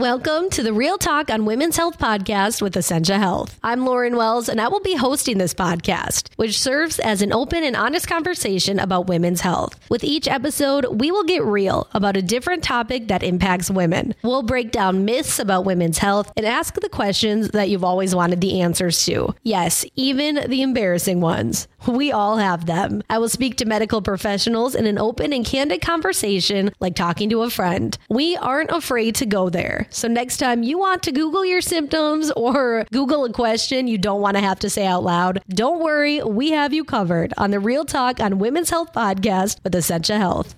Welcome to the Real Talk on Women's Health podcast with Essentia Health. I'm Lauren Wells, and I will be hosting this podcast, which serves as an open and honest conversation about women's health. With each episode, we will get real about a different topic that impacts women. We'll break down myths about women's health and ask the questions that you've always wanted the answers to. Yes, even the embarrassing ones. We all have them. I will speak to medical professionals in an open and candid conversation like talking to a friend. We aren't afraid to go there. So next time you want to Google your symptoms or Google a question you don't want to have to say out loud, don't worry, we have you covered on the Real Talk on Women's Health podcast with Essentia Health.